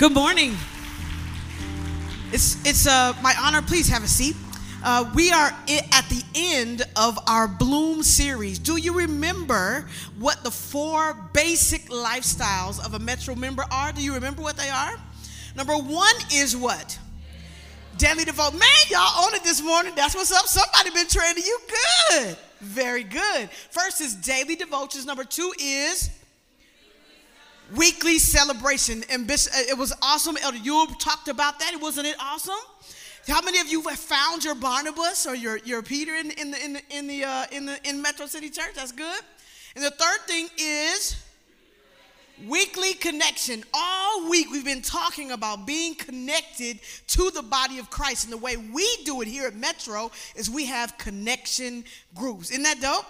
Good morning. It's, it's uh, my honor. Please have a seat. Uh, we are at the end of our Bloom series. Do you remember what the four basic lifestyles of a Metro member are? Do you remember what they are? Number one is what? Daily devote. Man, y'all on it this morning. That's what's up. Somebody been training you good. Very good. First is daily devotions. Number two is weekly celebration. And it was awesome. Elder Yule talked about that. Wasn't it awesome? How many of you have found your Barnabas or your, your Peter in, in the in the in the uh, in the in Metro City Church? That's good. And the third thing is weekly connection. All week we've been talking about being connected to the body of Christ. And the way we do it here at Metro is we have connection groups. Isn't that dope?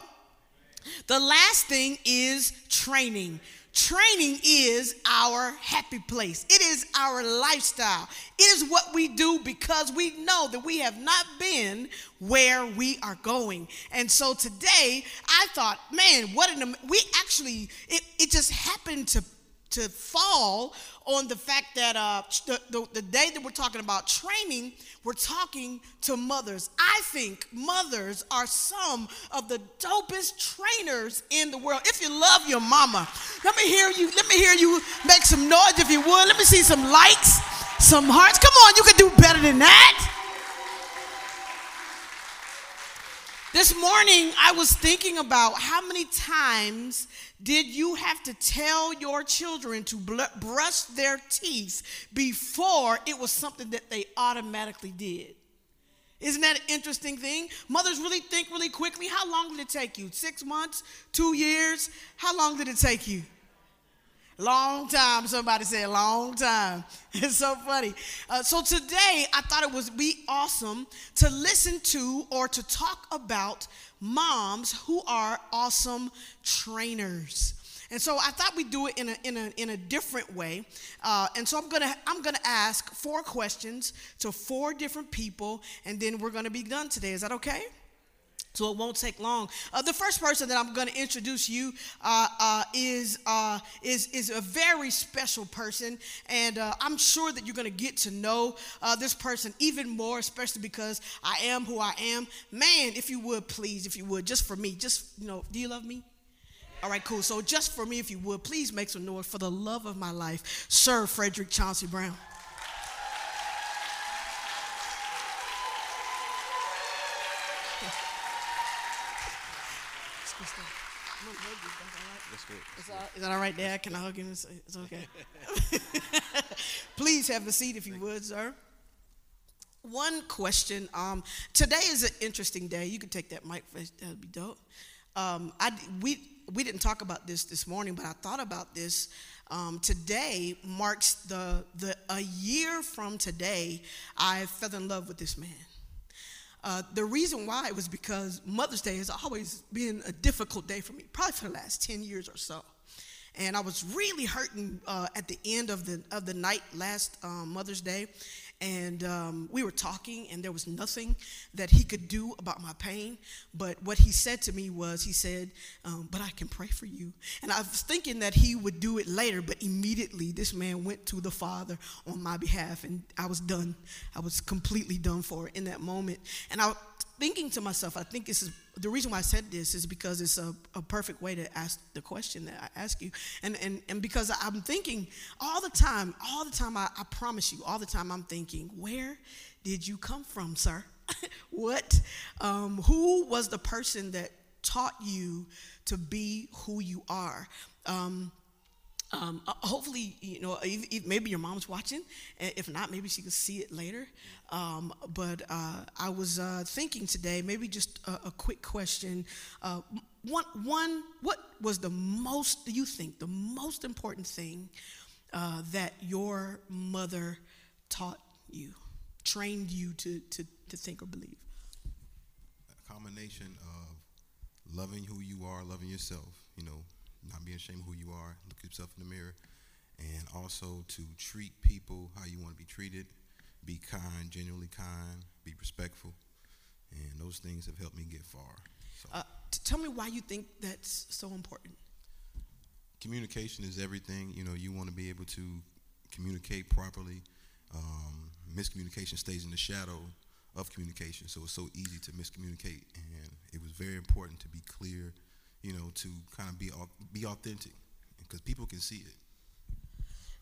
The last thing is training. Training is our happy place. It is our lifestyle. It is what we do because we know that we have not been where we are going. And so today I thought, man, what an we actually it, it just happened to to fall on the fact that uh, the, the, the, day that we're talking about training, we're talking to mothers. I think mothers are some of the dopest trainers in the world. If you love your mama, let me hear you. Let me hear you make some noise if you would. Let me see some likes, some hearts. Come on, you can do better than that. This morning, I was thinking about how many times did you have to tell your children to bl- brush their teeth before it was something that they automatically did? Isn't that an interesting thing? Mothers really think really quickly. How long did it take you? Six months? Two years? How long did it take you? Long time. Somebody said long time. It's so funny. Uh, so today, I thought it would be awesome to listen to or to talk about moms who are awesome trainers. And so I thought we'd do it in a, in a, in a different way. Uh, and so I'm gonna I'm gonna ask four questions to four different people, and then we're gonna be done today. Is that okay? So it won't take long. Uh, the first person that I'm going to introduce you uh, uh, is, uh, is, is a very special person, and uh, I'm sure that you're going to get to know uh, this person even more, especially because I am who I am. Man, if you would, please, if you would, just for me, just, you know, do you love me? All right, cool. So just for me, if you would, please make some noise for the love of my life, Sir Frederick Chauncey Brown. Is that all right, Dad? Can I hug him? It's, it's okay. Please have a seat if you would, sir. One question. Um, today is an interesting day. You could take that mic. That'd be dope. Um, I, we, we didn't talk about this this morning, but I thought about this. Um, today marks the, the a year from today. I fell in love with this man. Uh, the reason why was because Mother's Day has always been a difficult day for me, probably for the last 10 years or so. And I was really hurting uh, at the end of the, of the night last um, Mother's Day. And um, we were talking, and there was nothing that he could do about my pain. But what he said to me was, he said, um, But I can pray for you. And I was thinking that he would do it later, but immediately this man went to the Father on my behalf, and I was done. I was completely done for in that moment. And I thinking to myself, I think this is the reason why I said this is because it's a, a perfect way to ask the question that I ask you. And, and, and because I'm thinking all the time, all the time, I, I promise you, all the time I'm thinking, where did you come from, sir? what? Um, who was the person that taught you to be who you are? Um, um, uh, hopefully, you know, maybe your mom's watching. If not, maybe she can see it later. Um, but uh, I was uh, thinking today, maybe just a, a quick question. Uh, one, one, what was the most, do you think, the most important thing uh, that your mother taught you, trained you to, to, to think or believe? A combination of loving who you are, loving yourself, you know, not being ashamed of who you are, look yourself in the mirror, and also to treat people how you want to be treated, be kind, genuinely kind, be respectful, and those things have helped me get far. So. Uh, tell me why you think that's so important. Communication is everything. You know, you want to be able to communicate properly. Um, miscommunication stays in the shadow of communication, so it's so easy to miscommunicate. And it was very important to be clear, you know, to kind of be be authentic, because people can see it.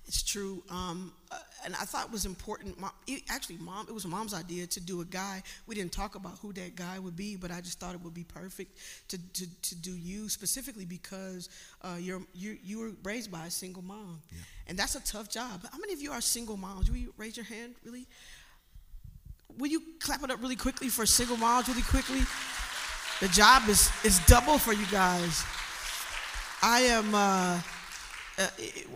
It's true. Um, uh, and I thought it was important. Mom, it, actually, mom, it was mom's idea to do a guy. We didn't talk about who that guy would be, but I just thought it would be perfect to, to, to do you specifically because uh, you're, you, you were raised by a single mom. Yeah. And that's a tough job. How many of you are single moms? Will you raise your hand, really? Will you clap it up really quickly for single moms, really quickly? The job is, is double for you guys. I am. Uh, uh,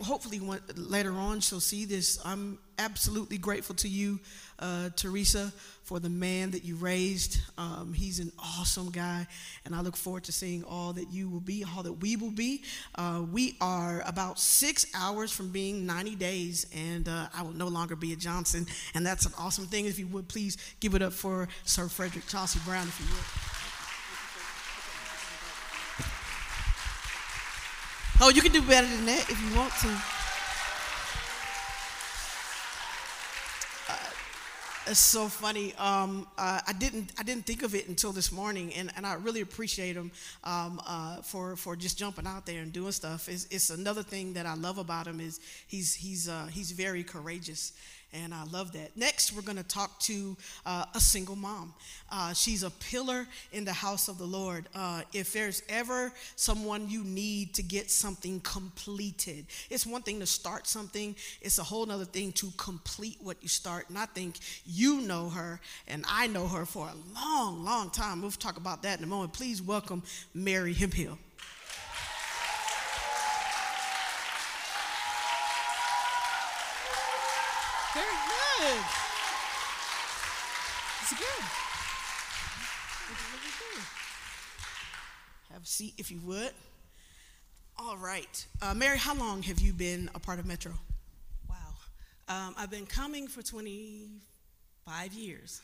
hopefully later on she'll see this. I'm absolutely grateful to you, uh, Teresa, for the man that you raised. Um, he's an awesome guy, and I look forward to seeing all that you will be, all that we will be. Uh, we are about six hours from being 90 days, and uh, I will no longer be a Johnson, and that's an awesome thing. If you would please give it up for Sir Frederick Chauncey Brown, if you would. Oh, you can do better than that if you want to. Uh, it's so funny. Um, uh, I didn't I didn't think of it until this morning, and, and I really appreciate him um, uh, for for just jumping out there and doing stuff. It's, it's, another thing that I love about him is he's he's uh, he's very courageous, and I love that. Next, we're going to talk to uh, a single mom. Uh, she's a pillar in the house of the Lord. Uh, if there's ever someone you need to get something completed, it's one thing to start something, it's a whole other thing to complete what you start. And I think you know her, and I know her for a long, long time. We'll talk about that in a moment. Please welcome Mary Hemphill. good. It's good. It's really good. Have a seat if you would. All right. Uh, Mary, how long have you been a part of Metro? Wow. Um, I've been coming for 25 years.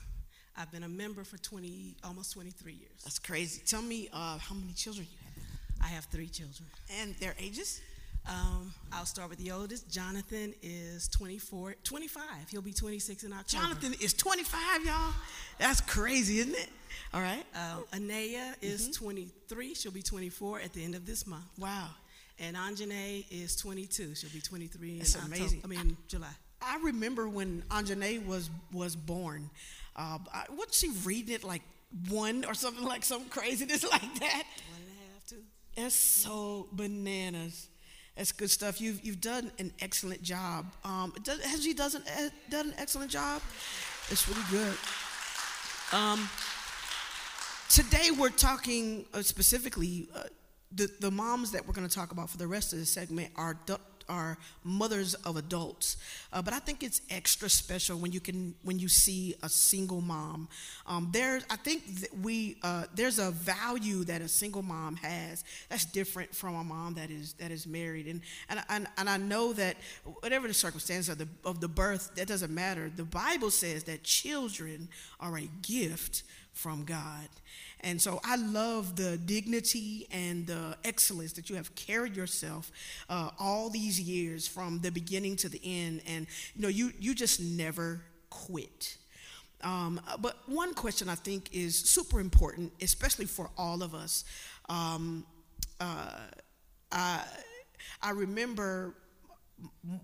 I've been a member for 20, almost 23 years. That's crazy. Tell me uh, how many children you have. I have three children. And their ages? Um, I'll start with the oldest. Jonathan is 24, 25. He'll be 26 in October. Jonathan is 25, y'all. That's crazy, isn't it? All right. Um, Anaya is mm-hmm. 23. She'll be 24 at the end of this month. Wow. And Anjane is 22. She'll be 23 That's in amazing. October, I mean, July. I remember when Anjane was was born. Uh, I, wasn't she reading it like one or something like something craziness like that? One and a half, two. That's so bananas. That's good stuff. You've, you've done an excellent job. Um, has she does an, uh, done an excellent job? It's really good. Um, today we're talking uh, specifically, uh, the, the moms that we're going to talk about for the rest of the segment are are mothers of adults. Uh, but I think it's extra special when you can when you see a single mom. Um, I think we uh, there's a value that a single mom has that's different from a mom that is that is married. And and and, and I know that whatever the circumstance of the of the birth, that doesn't matter. The Bible says that children are a gift from God. And so I love the dignity and the excellence that you have carried yourself uh, all these years from the beginning to the end. And you know, you you just never quit. Um, but one question I think is super important, especially for all of us. Um, uh, I, I remember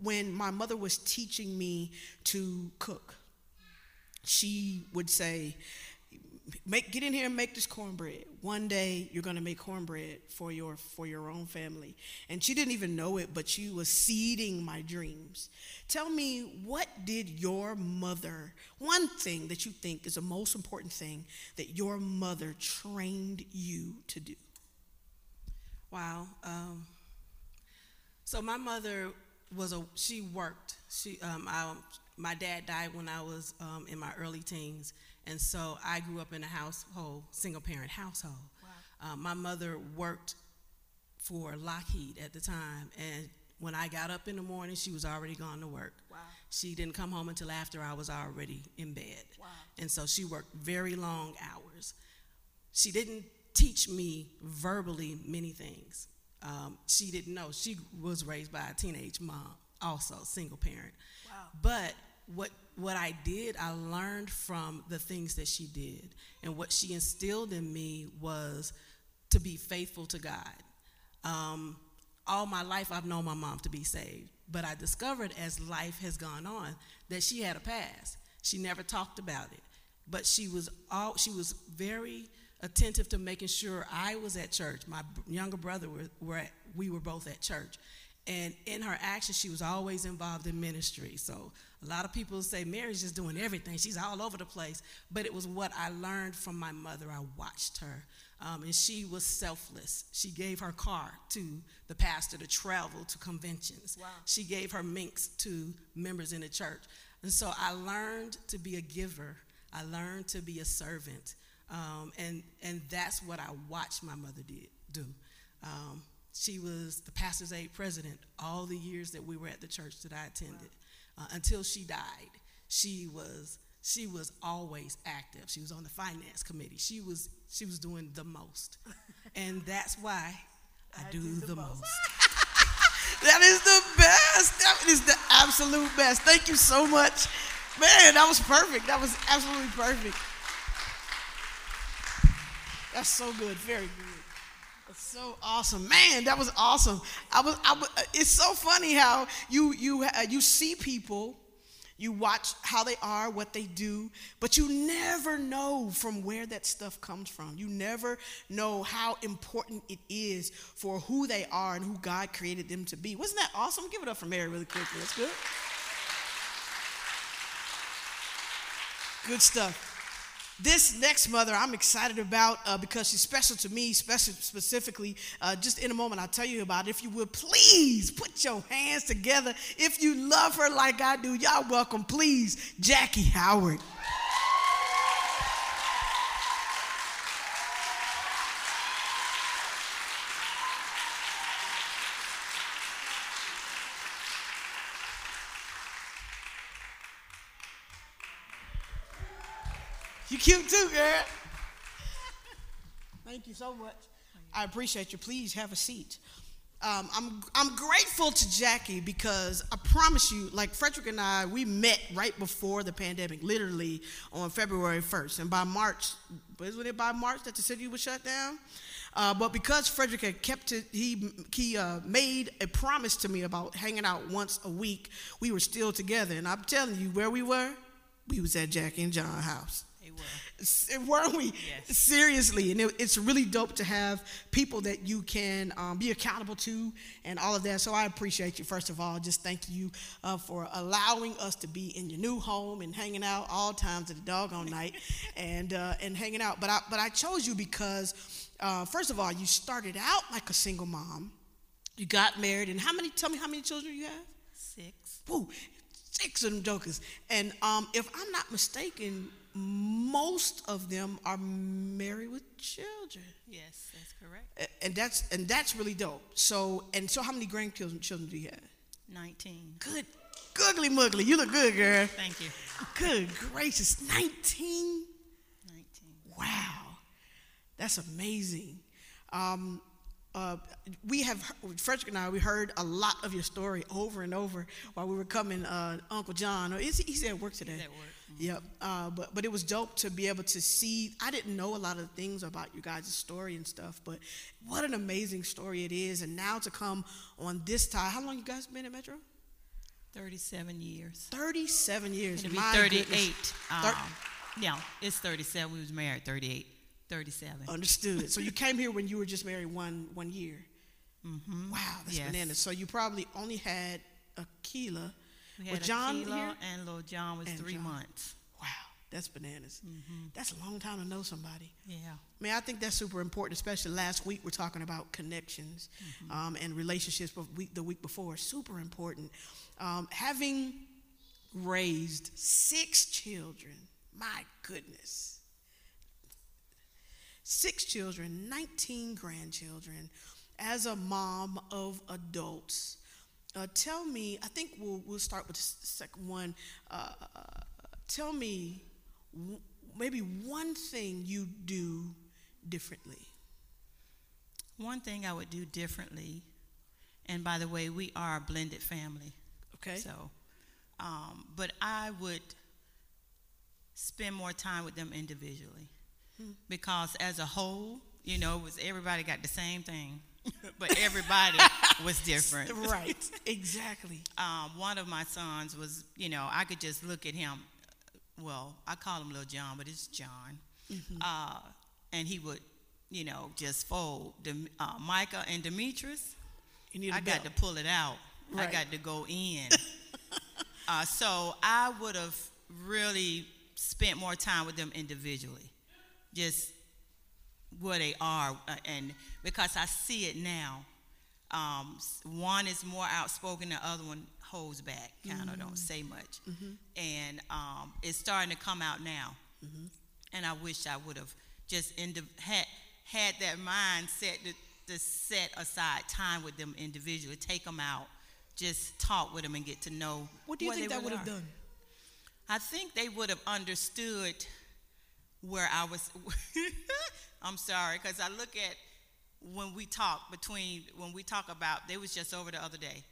when my mother was teaching me to cook, she would say, make get in here and make this cornbread. One day you're gonna make cornbread for your for your own family. And she didn't even know it, but she was seeding my dreams. Tell me, what did your mother, one thing that you think is the most important thing that your mother trained you to do? Wow. Um, so my mother was a she worked. She um, I, my dad died when I was um, in my early teens and so I grew up in a household, single parent household. Wow. Um, my mother worked for Lockheed at the time, and when I got up in the morning, she was already gone to work. Wow. She didn't come home until after I was already in bed. Wow. And so she worked very long hours. She didn't teach me verbally many things. Um, she didn't know. She was raised by a teenage mom also single parent. Wow. But what what I did, I learned from the things that she did, and what she instilled in me was to be faithful to God. Um, all my life, I've known my mom to be saved, but I discovered as life has gone on that she had a past. She never talked about it, but she was all she was very attentive to making sure I was at church. My younger brother were, were at, we were both at church, and in her actions, she was always involved in ministry. So a lot of people say Mary's just doing everything. She's all over the place. But it was what I learned from my mother. I watched her. Um, and she was selfless. She gave her car to the pastor to travel to conventions. Wow. She gave her minks to members in the church. And so I learned to be a giver. I learned to be a servant. Um, and, and that's what I watched my mother did, do. Um, she was the pastor's aide president all the years that we were at the church that I attended. Uh, until she died, she was she was always active. She was on the finance committee. She was she was doing the most, and that's why I, do, the, most. That is the best. That is the absolute best. Thank you so much. Man, that was perfect. That was absolutely perfect. That's so good. Very good. That's so awesome. Man, that was awesome. I was, I was it's so funny how you you uh, you see people you watch how they are, what they do, but you never know from where that stuff comes from. You never know how important it is for who they are and who God created them to be. Wasn't that awesome? Give it up for Mary really quickly. That's good. Good stuff. This next mother I'm excited about uh, because she's special to me, special specifically. Uh, just in a moment, I'll tell you about it. If you would please put your hands together. If you love her like I do, y'all welcome, please, Jackie Howard. You cute too, girl. Thank you so much. I appreciate you. Please have a seat. Um, I'm, I'm grateful to Jackie because I promise you, like Frederick and I, we met right before the pandemic, literally on February 1st. And by March, wasn't it by March that the city was shut down? Uh, but because Frederick had kept it, he, he uh, made a promise to me about hanging out once a week. We were still together. And I'm telling you, where we were, we was at Jackie and John's house. They were. Weren't we? Yes. Seriously. And it, it's really dope to have people that you can um, be accountable to and all of that. So I appreciate you, first of all. Just thank you uh, for allowing us to be in your new home and hanging out all times of the doggone night and, uh, and hanging out. But I, but I chose you because, uh, first of all, you started out like a single mom. You got married. And how many, tell me how many children you have? Six. Woo, six of them jokers. And um, if I'm not mistaken, most of them are married with children. Yes, that's correct. And that's and that's really dope. So and so how many grandchildren children do you have? 19. Good googly muggly. You look good, girl. Thank you. Good gracious. 19? 19. Wow. That's amazing. Um, uh, we have Frederick and I. We heard a lot of your story over and over while we were coming. Uh, Uncle John, or is he, he's at work today? He's at work. Yep. Uh, but but it was dope to be able to see. I didn't know a lot of things about you guys' story and stuff, but what an amazing story it is. And now to come on this time. How long you guys been at Metro? 37 years. Thirty-seven years. It'll be My 38. goodness. Um, Thir- no, it's 37. We was married 38. 37. Understood. so you came here when you were just married one one year. mm-hmm. Wow, that's Yes. bananas. So you probably only had Akila. We Was John here? and little John was And three John. months. Wow, that's bananas. Mm-hmm. That's a long time to know somebody. Yeah. I mean, I think that's super important, especially last week we're talking about connections Mm-hmm. um, and relationships. But week, the week before, super important. Um, having raised six children, my goodness, six children, 19 grandchildren, as a mom of adults. Uh, tell me, I think we'll, we'll start with the second one. Uh, tell me w- maybe one thing you do differently. One thing I would do differently, and by the way, we are a blended family. Okay. So, um, but I would spend more time with them individually Hmm. because as a whole, you know, it was everybody got the same thing, but everybody was different. right. Exactly. um, one of my sons was, you know, I could just look at him. Well, I call him Little John, but it's John. Uh, and he would, you know, just fold. Dem- uh, Micah and Demetrius, You need a I got to pull it out. Right. I got to go in. uh, so I would have really spent more time with them individually, just where they are, uh, and because I see it now. Um, one is more outspoken, the other one holds back, kind of don't say much, and um, it's starting to come out now. And I wish I would have just had had that mindset to, to set aside time with them individually, take them out, just talk with them and get to know. What do you think that would have done? I think they would have understood where I was. I'm sorry, because I look at when we talk between when we talk about. They was just over the other day,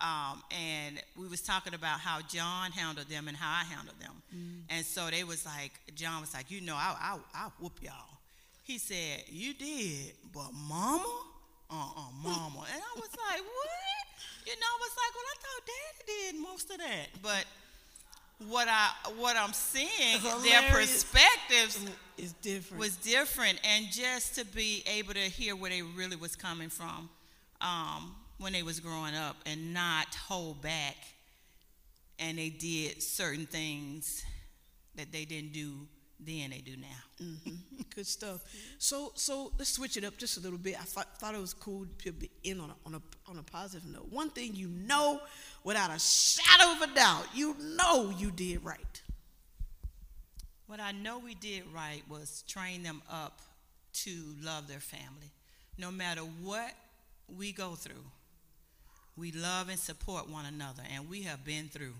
um, and we was talking about how John handled them and how I handled them, and so they was like, John was like, you know, I I I whoop y'all. He said, you did, but Mama, uh uh Mama, and I was like, what? You know, I was like, well, I thought Daddy did most of that, but what I what I'm seeing, their perspectives It's different. was different, and just to be able to hear where they really was coming from um, when they was growing up, and not hold back, and they did certain things that they didn't do then, they do now. Mm-hmm. Good stuff. So, so let's switch it up just a little bit. I thought, thought it was cool to be in on a, on a on a positive note. One thing you know, without a shadow of a doubt, you know you did right. What I know we did right was train them up to love their family. No matter what we go through, we love and support one another, and we have been through.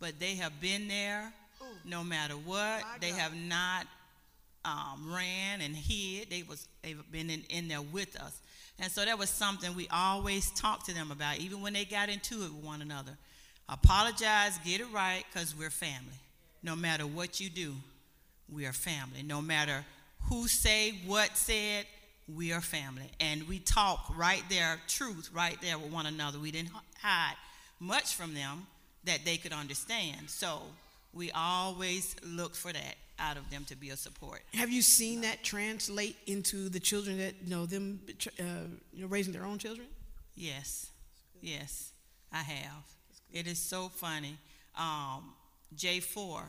But they have been there no matter what. They have not um, ran and hid. They was they've been in, in there with us, and so that was something we always talked to them about, even when they got into it with one another. Apologize, get it right, because we're family. No matter what you do, we are family. No matter who say what said, we are family, and we talk right there, truth right there with one another. We didn't hide much from them that they could understand. So we always look for that out of them to be a support. Have you seen that translate into the children that you know them, uh, you know, raising their own children? Yes, yes, I have. It is so funny. Um, J4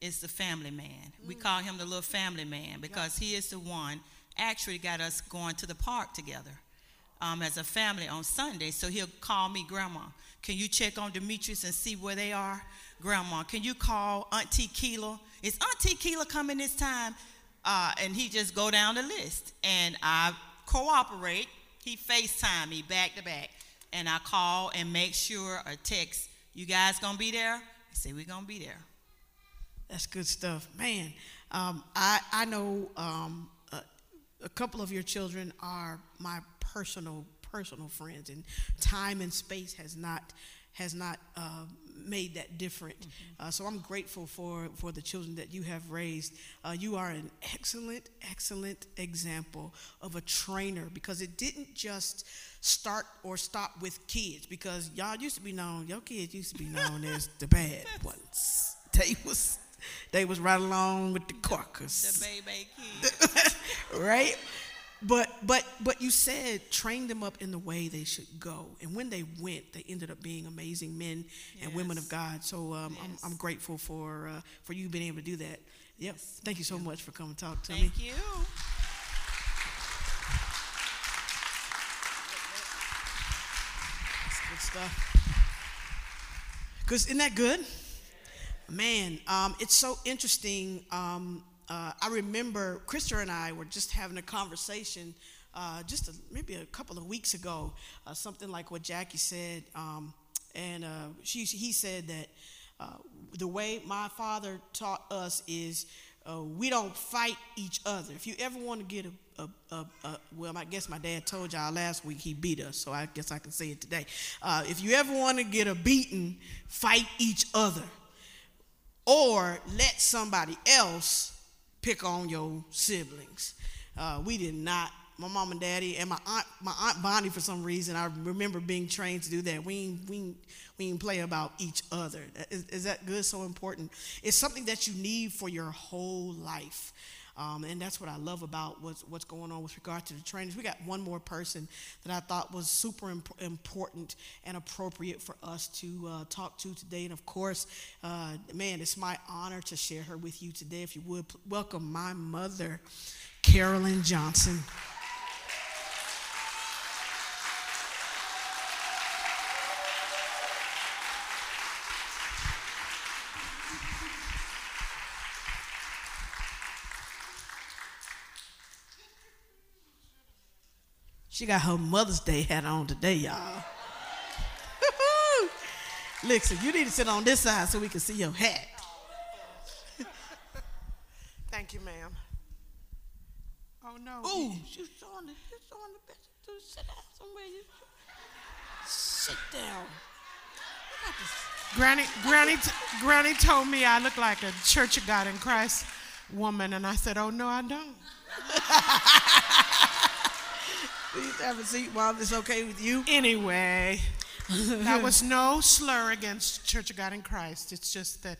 is the family man. We call him the little family man because he is the one actually got us going to the park together um, as a family on Sunday. So he'll call me, Grandma, can you check on Demetrius and see where they are? Grandma, can you call Auntie Keela? Is Auntie Keela coming this time? Uh, and he just go down the list. And I cooperate. He FaceTime me back to back. And I call and make sure or text, you guys gonna be there? I say, we gonna be there. That's good stuff, man. Um, I I know um, a, a couple of your children are my personal personal friends, and time and space has not has not uh, made that different. Uh, so I'm grateful for for the children that you have raised. Uh, you are an excellent excellent example of a trainer because it didn't just start or stop with kids because y'all used to be known your kids used to be known as the bad ones. They was they was right along with the The Corkers, baby kids. right? But but but you said train them up in the way they should go, and when they went, they ended up being amazing men and women of God. So um, Yes. I'm, I'm grateful for uh, for you being able to do that. Yep. thank you so much for coming to talk to me. Thank you. That's good stuff. Cause isn't that good? Man, um, it's so interesting. Um, uh, I remember Krista and I were just having a conversation uh, just a, maybe a couple of weeks ago, uh, something like what Jackie said, um, and uh, she he said that uh, the way my father taught us is uh, we don't fight each other. If you ever want to get a, a, a, well, I guess my dad told y'all last week he beat us, so I guess I can say it today. If you ever want to get a beating, fight each other, or let somebody else pick on your siblings. Uh, we did not. My mom and daddy and my aunt, my aunt Bonnie, for some reason, I remember being trained to do that. We ain't, we ain't, we ain't play about each other. Is, is that good? So important. It's something that you need for your whole life. Um, and that's what I love about what's, what's going on with regard to the trainings. We got one more person that I thought was super imp- important and appropriate for us to uh, talk to today. And of course, uh, man, it's my honor to share her with you today. If you would, welcome my mother, Carolyn Johnson. She got her Mother's Day hat on today, y'all. Listen, you need to sit on this side so we can see your hat. Thank you, ma'am. Oh no. Ooh, she's showing the, she's showing the best. Dude, sit down somewhere. You sit down. You got this- Granny, Granny, t- Granny told me I look like a Church of God in Christ woman, and I said, "Oh no, I don't." Please have a seat, Mom. It's okay with you. Anyway, that was no slur against Church of God in Christ. It's just that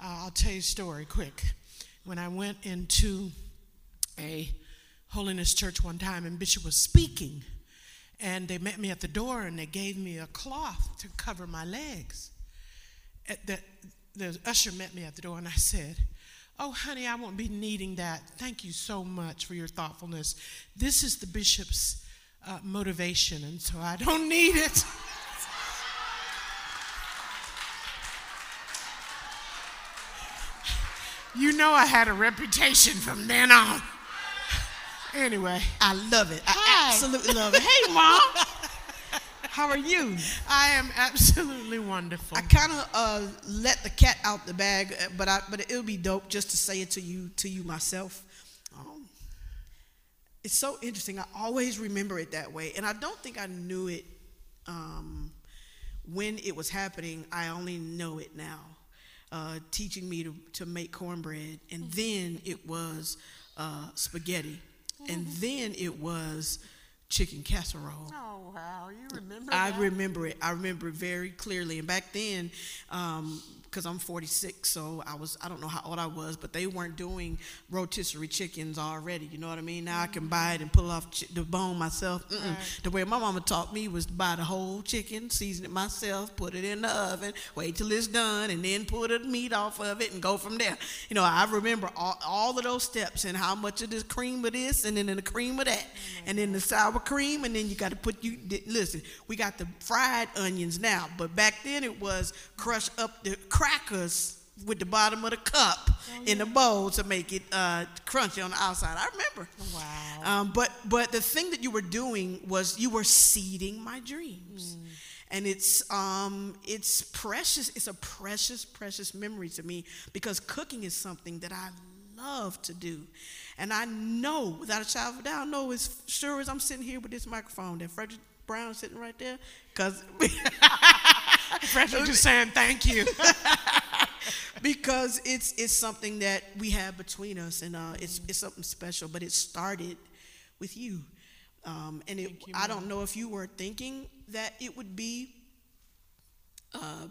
uh, I'll tell you a story quick. When I went into a holiness church one time, and Bishop was speaking, and they met me at the door, and they gave me a cloth to cover my legs. The, the usher met me at the door, and I said, Oh, honey, I won't be needing that. Thank you so much for your thoughtfulness. This is the bishop's uh, motivation, and so I don't need it. You know, I had a reputation from then on. Anyway, I love it. I Hi. absolutely love it. Hey, Mom. How are you? I am absolutely wonderful. I kind of uh, let the cat out the bag, but I, but it'll be dope just to say it to you to you myself. Um, it's so interesting. I always remember it that way, and I don't think I knew it um, when it was happening. I only know it now. Uh, teaching me to, to make cornbread, and then it was uh, spaghetti, and then it was chicken casserole. oh, wow. You remember I remember it. I remember it very clearly. And back then, because I'm 46, so I was I don't know how old I was, but they weren't doing rotisserie chickens already. You know what I mean? Now I can mm. buy it and pull off chi- the bone myself. Mm-mm. The way my mama taught me was to buy the whole chicken, season it myself, put it in the oven, wait till it's done, and then pull the meat off of it and go from there. You know, I remember all, all of those steps and how much of this cream of this, and then the cream of that, mm-hmm. and then the sour cream, and then you got to put you. Listen, we got the fried onions now, but back then it was crush up the crackers with the bottom of the cup in the bowl to make it uh, crunchy on the outside. I remember. Wow. Um, but but the thing that you were doing was you were seeding my dreams. And it's um, it's precious. It's a precious, precious memory to me because cooking is something that I love to do, and I know without a shadow of a doubt, I know as sure as I'm sitting here with this microphone that Frederick Brown is sitting right there, because Frederick just saying thank you. because it's it's something that we have between us, and uh, it's it's something special. But it started with you, um, and it, you, I don't know if you were thinking that it would be. Uh,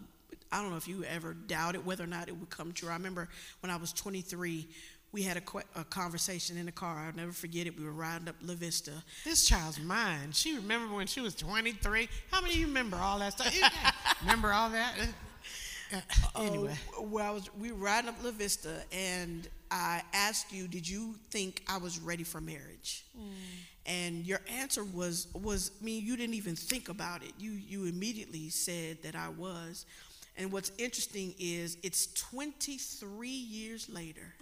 I don't know if you ever doubted whether or not it would come true. I remember when I was 23, we had a, que- a conversation in the car. I'll never forget it. We were riding up La Vista, this child's mine. She remember when she was 23. How many of you remember all that stuff? Remember all that? Uh, uh, anyway. Uh, well, I was we were riding up La Vista, and I asked you, "Did you think I was ready for marriage?" And your answer was was I mean you didn't even think about it. You you immediately said that I was. And what's interesting is it's 23 years later.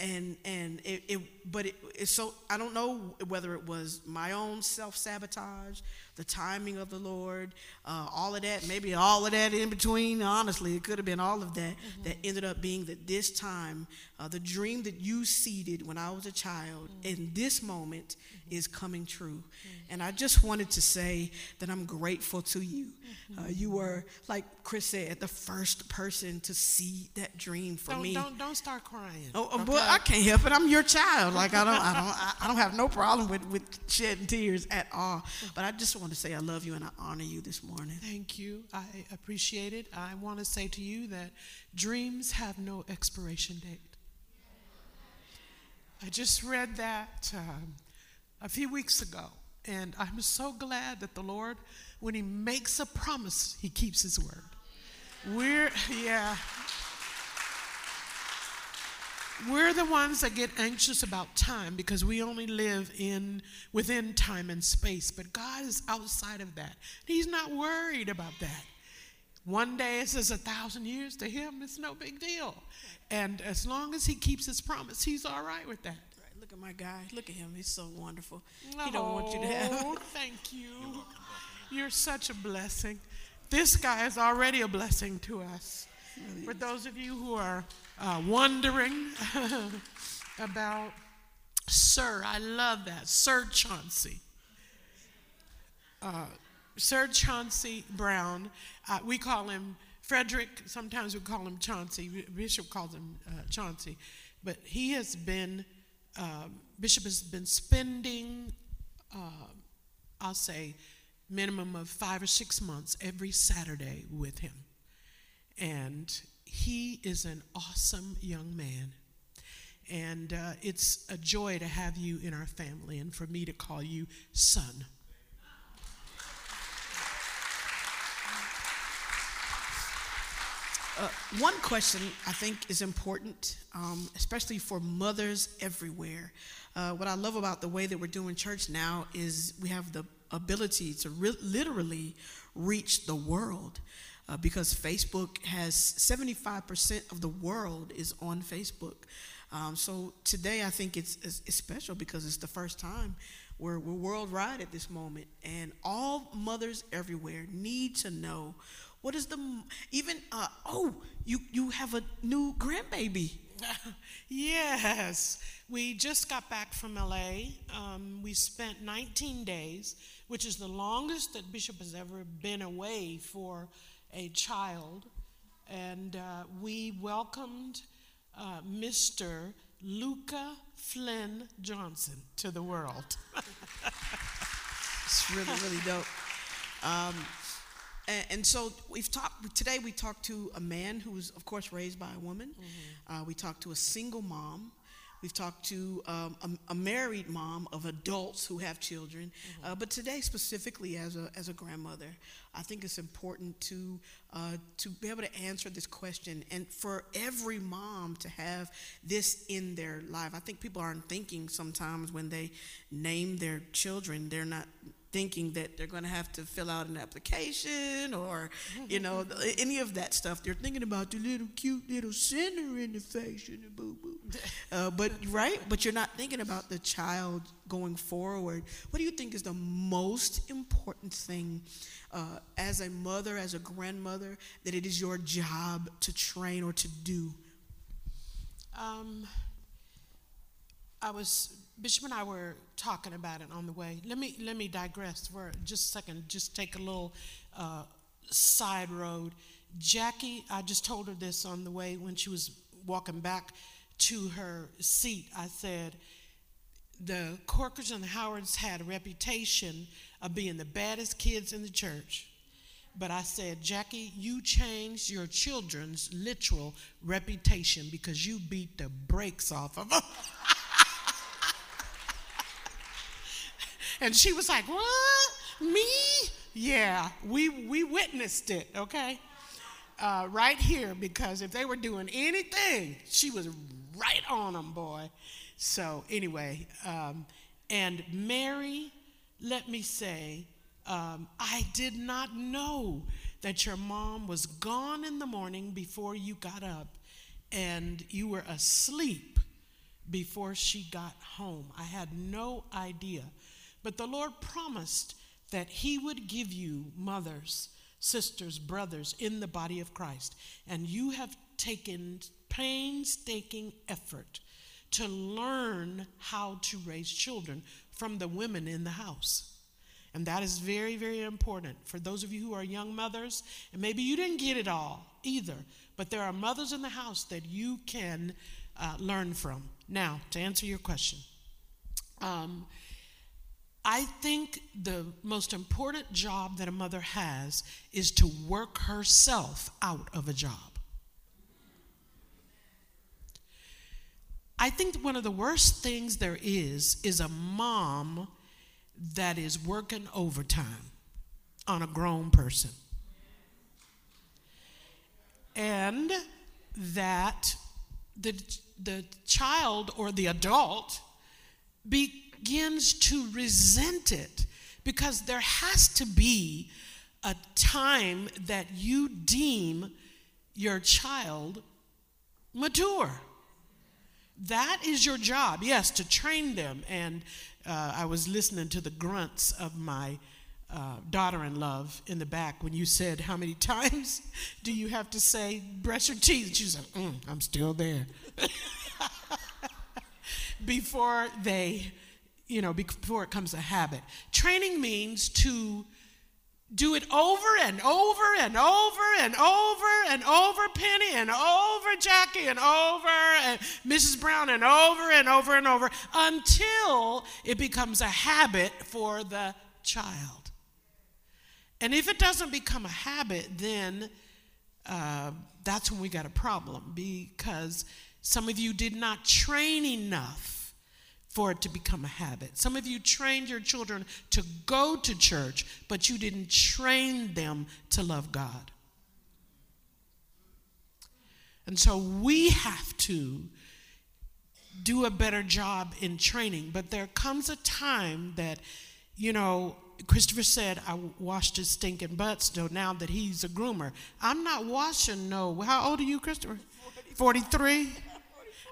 And and it, it but it, it's so I don't know whether it was my own self sabotage, the timing of the Lord, uh, all of that, maybe all of that in between. Honestly, it could have been all of that Mm-hmm. that ended up being that this time, uh, the dream that you seeded when I was a child, Mm-hmm. in this moment, is coming true. And I just wanted to say that I'm grateful to you. Mm-hmm. Uh, you were, like Chris said, the first person to see that dream for Don't, me. don't, don't start crying. Oh, oh, okay? boy, I can't help it. I'm your child. Like I don't, I don't, I- I don't have no problem with with shedding tears at all. But I just want to say I love you and I honor you this morning. Thank you. I appreciate it. I want to say to you that dreams have no expiration date. I just read that um, a few weeks ago, and I'm so glad that the Lord, when He makes a promise, He keeps His word. We're, yeah. We're the ones that get anxious about time because we only live in within time and space, but God is outside of that. He's not worried about that. One day it's as a thousand years to him, it's no big deal. And as long as he keeps his promise, he's all right with that. Right, look at my guy. Look at him. He's so wonderful. He don't want you to oh, have. Oh, thank you. You're such a blessing. This guy is already a blessing to us. For those of you who are uh, wondering about Sir, I love that. Sir Chauncey. Uh, Sir Chauncey Brown, uh, we call him Frederick, sometimes we call him Chauncey. Bishop calls him uh, Chauncey. But he has been, uh, Bishop has been spending, uh, I'll say, minimum of five or six months every Saturday with him. And he is an awesome young man. And uh, it's a joy to have you in our family and for me to call you son. Uh, one question I think is important, um, especially for mothers everywhere. Uh, what I love about the way that we're doing church now is we have the ability to re- literally reach the world uh, because Facebook has 75% of the world is on Facebook. Um, so today I think it's, it's, special because it's the first time we're, we're worldwide at this moment, and all mothers everywhere need to know what is the even uh, oh you you have a new grandbaby. yes, we just got back from LA. Um, we spent 19 days, which is the longest that Bishop has ever been away for a child. And uh, we welcomed uh, Mr. Luca Flynn Johnson to the world. It's really really dope. Um, and, and so we've talked today. We talked to a man who was, of course, raised by a woman. Uh, we talked to a single mom. We've talked to um, a, a married mom of adults who have children. Uh, but today, specifically as a as a grandmother, I think it's important to uh, to be able to answer this question, and for every mom to have this in their life. I think people aren't thinking sometimes when they name their children, they're not thinking that they're going to have to fill out an application or you know any of that stuff. They're thinking about the little cute little center in the face and the boo boo uh, but right? But you're not thinking about the child going forward. What do you think is the most important thing uh, as a mother as a grandmother that it is your job to train or to do? Um, I was Bishop and I were talking about it on the way. Let me let me digress for just a second. Just take a little uh, side road. Jackie, I just told her this on the way when she was walking back to her seat. I said, the Corkers and the Howards had a reputation of being the baddest kids in the church. But I said, Jackie, you changed your children's literal reputation because you beat the brakes off of them. and she was like, What? Me? Yeah, we, we witnessed it, okay? Uh, right here, because if they were doing anything, she was right on them, boy. So, anyway, um, and Mary, let me say, um, I did not know that your mom was gone in the morning before you got up and you were asleep before she got home. I had no idea. But the Lord promised that He would give you mothers, sisters, brothers in the body of Christ, and you have taken painstaking effort to learn how to raise children from the women in the house. And that is very, very important for those of you who are young mothers. And maybe you didn't get it all either, but there are mothers in the house that you can uh, learn from. Now, to answer your question, um, I think the most important job that a mother has is to work herself out of a job. I think one of the worst things there is is a mom that is working overtime on a grown person. And that the, the child or the adult begins to resent it because there has to be a time that you deem your child mature. That is your job, yes, to train them. And uh, I was listening to the grunts of my uh, daughter in love in the back when you said, How many times do you have to say, brush your teeth? And she said, mm, I'm still there. before they, you know, before it comes a habit. Training means to do it over and over and over and over and over Penny and over Jackie and over and Mrs. Brown and over and over and over until it becomes a habit for the child. And if it doesn't become a habit, then uh, that's when we got a problem because some of you did not train enough for it to become a habit. Some of you trained your children to go to church, but you didn't train them to love God. And so we have to do a better job in training. But there comes a time that, you know, Christopher said, I washed his stinking butts, so now that he's a groomer. I'm not washing no. How old are you, Christopher? 43?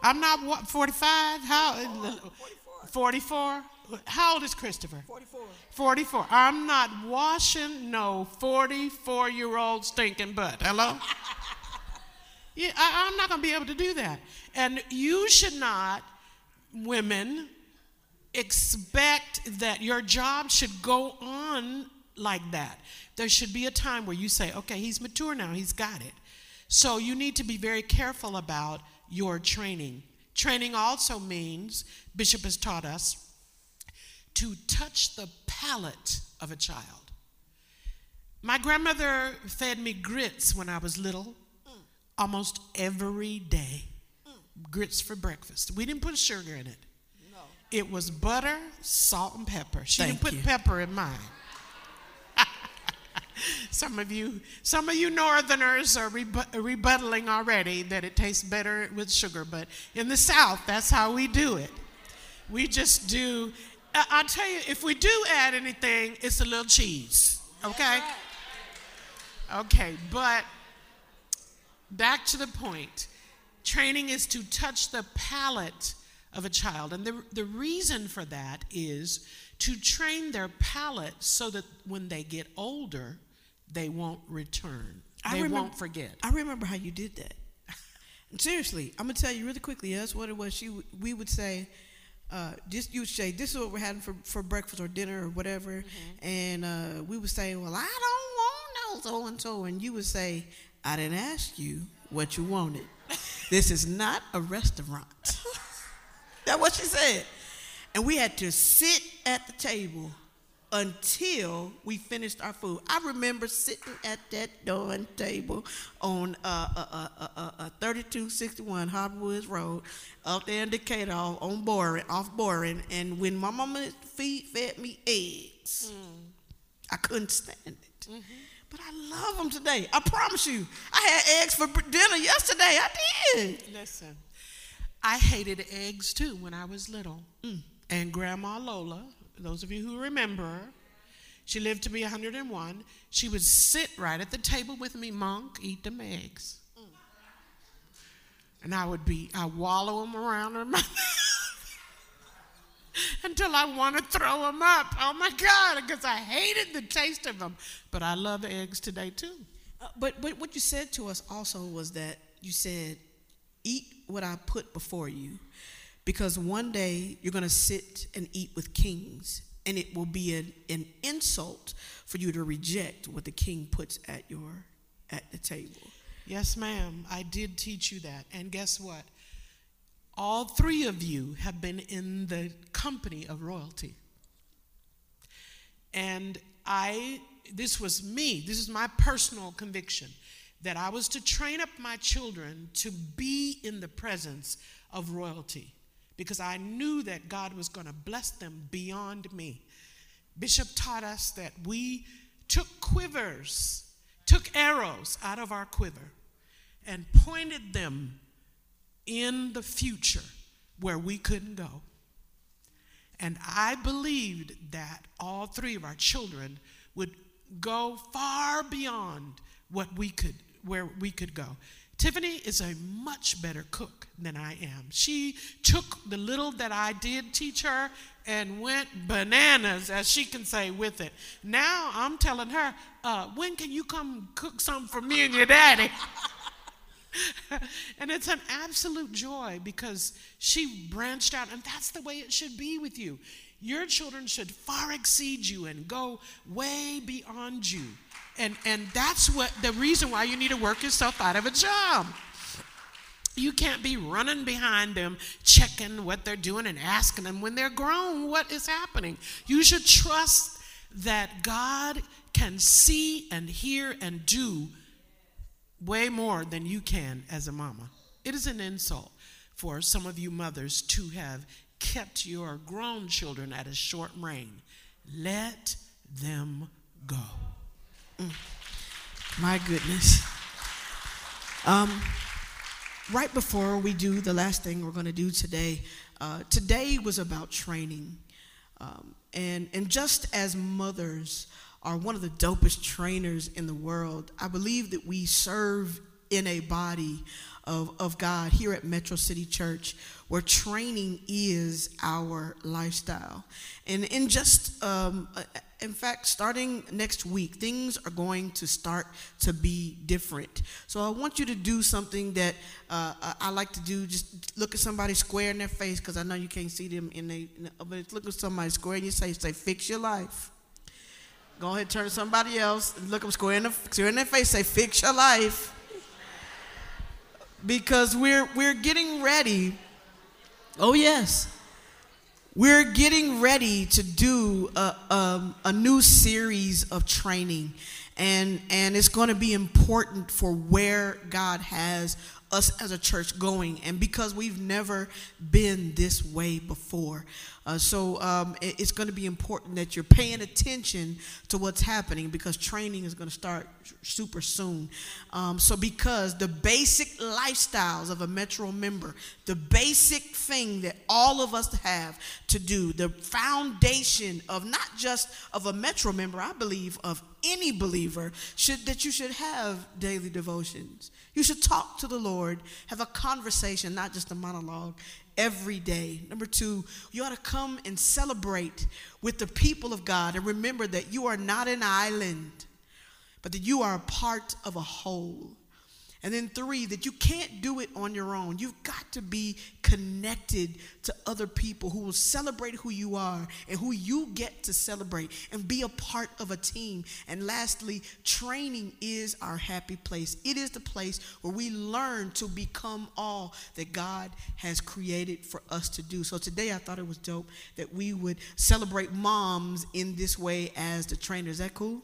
I'm not what 45. How uh, 44? How old is Christopher? 44. 44. I'm not washing no 44 year old stinking butt. Hello? yeah, I, I'm not going to be able to do that. And you should not, women, expect that your job should go on like that. There should be a time where you say, okay, he's mature now, he's got it. So you need to be very careful about your training. Training also means, Bishop has taught us, to touch the palate of a child. My grandmother fed me grits when I was little, almost every day. Grits for breakfast. We didn't put sugar in it. No. It was butter, salt, and pepper. She Thank didn't put you. pepper in mine. Some of you, some of you Northerners are rebu- rebuttaling already that it tastes better with sugar, but in the South, that's how we do it. We just do. I- I'll tell you, if we do add anything, it's a little cheese. Okay. Okay, but back to the point. Training is to touch the palate of a child. And the, the reason for that is to train their palate so that when they get older, they won't return. I They won't forget. I remember how you did that. Seriously, I'm gonna tell you really quickly. That's what it was. She, we would say, uh, just you would say, "This is what we're having for, for breakfast or dinner or whatever," and uh, we would say, "Well, I don't want no so and so," and you would say, "I didn't ask you what you wanted. this is not a restaurant." That's what she said, and we had to sit at the table until we finished our food. I remember sitting at that darn table on uh, uh, uh, uh, uh, uh, 3261 Harborwoods Road, out there in Decatur, off- on Boring, off Boring, and when my mama feed fed me eggs, I couldn't stand it. But I love them today. I promise you. I had eggs for dinner yesterday. I did. Listen, I hated eggs too when I was little. And Grandma Lola, those of you who remember her, she lived to be 101. She would sit right at the table with me, monk, eat them eggs. And I would be, I wallow them around her mouth. until I want to throw them up. Oh my God, because I hated the taste of them. But I love eggs today too. Uh, but, but what you said to us also was that you said, Eat what I put before you, because one day you're going to sit and eat with kings, and it will be an, an insult for you to reject what the king puts at your at the table. Yes, ma'am. I did teach you that. And guess what? All three of you have been in the company of royalty. And I, this was me, this is my personal conviction that I was to train up my children to be in the presence of royalty because I knew that God was going to bless them beyond me. Bishop taught us that we took quivers, took arrows out of our quiver, and pointed them in the future where we couldn't go. And I believed that all three of our children would go far beyond what we could where we could go. Tifiny is a much better cook than I am. She took the little that I did teach her and went bananas, as she can say, with it. Now I'm telling her, uh, when can you come cook something for me and your daddy? and it's an absolute joy because she branched out, and that's the way it should be with you. Your children should far exceed you and go way beyond you. And, and that's what the reason why you need to work yourself out of a job. You can't be running behind them, checking what they're doing and asking them when they're grown what is happening. You should trust that God can see and hear and do way more than you can as a mama. It is an insult for some of you mothers to have kept your grown children at a short rein. Let them go. Mm. My goodness. Um, right before we do the last thing we're going to do today, uh, today was about training. Um, and, and just as mothers are one of the dopest trainers in the world, I believe that we serve in a body of, of God here at Metro City Church where training is our lifestyle. And in just, um, in fact, starting next week, things are going to start to be different. So I want you to do something that uh, I like to do. Just look at somebody square in their face because I know you can't see them in a, but look at somebody square and you say, say, fix your life. Go ahead, turn to somebody else, look them square in, the, square in their face, say, fix your life. Because we're, we're getting ready Oh, yes. We're getting ready to do a, um, a new series of training, and, and it's going to be important for where God has us as a church going, and because we've never been this way before. Uh, so um, it, it's going to be important that you're paying attention to what's happening because training is going to start super soon. Um, so, because the basic lifestyles of a Metro member, the basic thing that all of us have to do, the foundation of not just of a Metro member, I believe of any believer, should that you should have daily devotions. You should talk to the Lord, have a conversation, not just a monologue, every day. Number two, you ought to come and celebrate with the people of God and remember that you are not an island, but that you are a part of a whole. And then three, that you can't do it on your own. You've got to be connected to other people who will celebrate who you are and who you get to celebrate and be a part of a team. And lastly, training is our happy place. It is the place where we learn to become all that God has created for us to do. So today I thought it was dope that we would celebrate moms in this way as the trainer. Is that cool?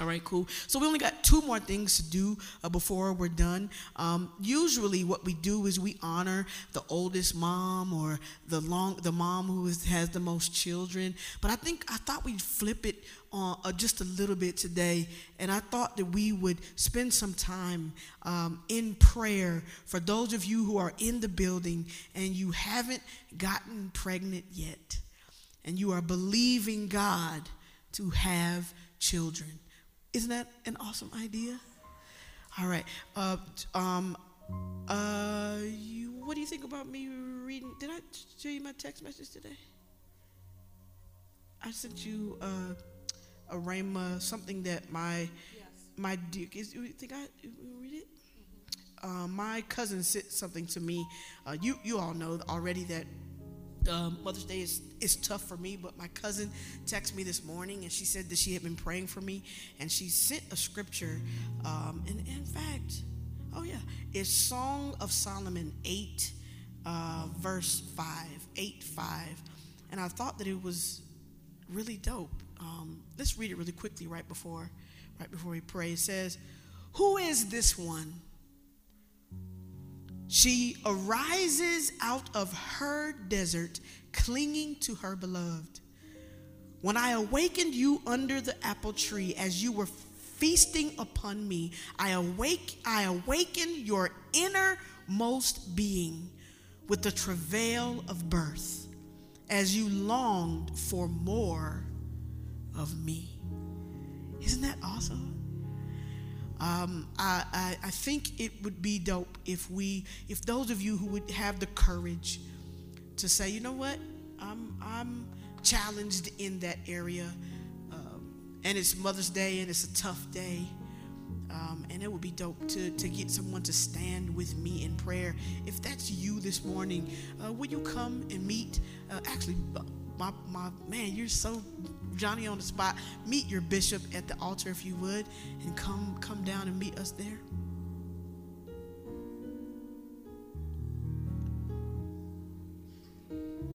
All right, cool. So we only got two more things to do uh, before we're done. Um, usually, what we do is we honor the oldest mom or the long the mom who is, has the most children. But I think I thought we'd flip it uh, just a little bit today, and I thought that we would spend some time um, in prayer for those of you who are in the building and you haven't gotten pregnant yet, and you are believing God to have children. Isn't that an awesome idea? All right. Uh, um, uh, you, what do you think about me reading? Did I show you my text message today? I sent you uh, a rhema, something that my my dear. Is, you think I read it? Uh, my cousin sent something to me. Uh, you you all know already that um, Mother's Day is, is tough for me, but my cousin texted me this morning and she said that she had been praying for me and she sent a scripture. Um, and, in fact, oh yeah, it's Song of Solomon 8, uh, verse 5, 8, 5. And I thought that it was really dope. Um, let's read it really quickly right before, right before we pray. It says, Who is this one? She arises out of her desert, clinging to her beloved. When I awakened you under the apple tree as you were feasting upon me, I awake I awakened your innermost being with the travail of birth as you longed for more of me. Isn't that awesome? Um, I, I, I think it would be dope if we, if those of you who would have the courage to say, you know what, I'm, I'm challenged in that area, um, and it's Mother's Day and it's a tough day, um, and it would be dope to, to get someone to stand with me in prayer. If that's you this morning, uh, will you come and meet? Uh, actually, my, my man, you're so Johnny on the spot. Meet your bishop at the altar if you would, and come come down and meet us there.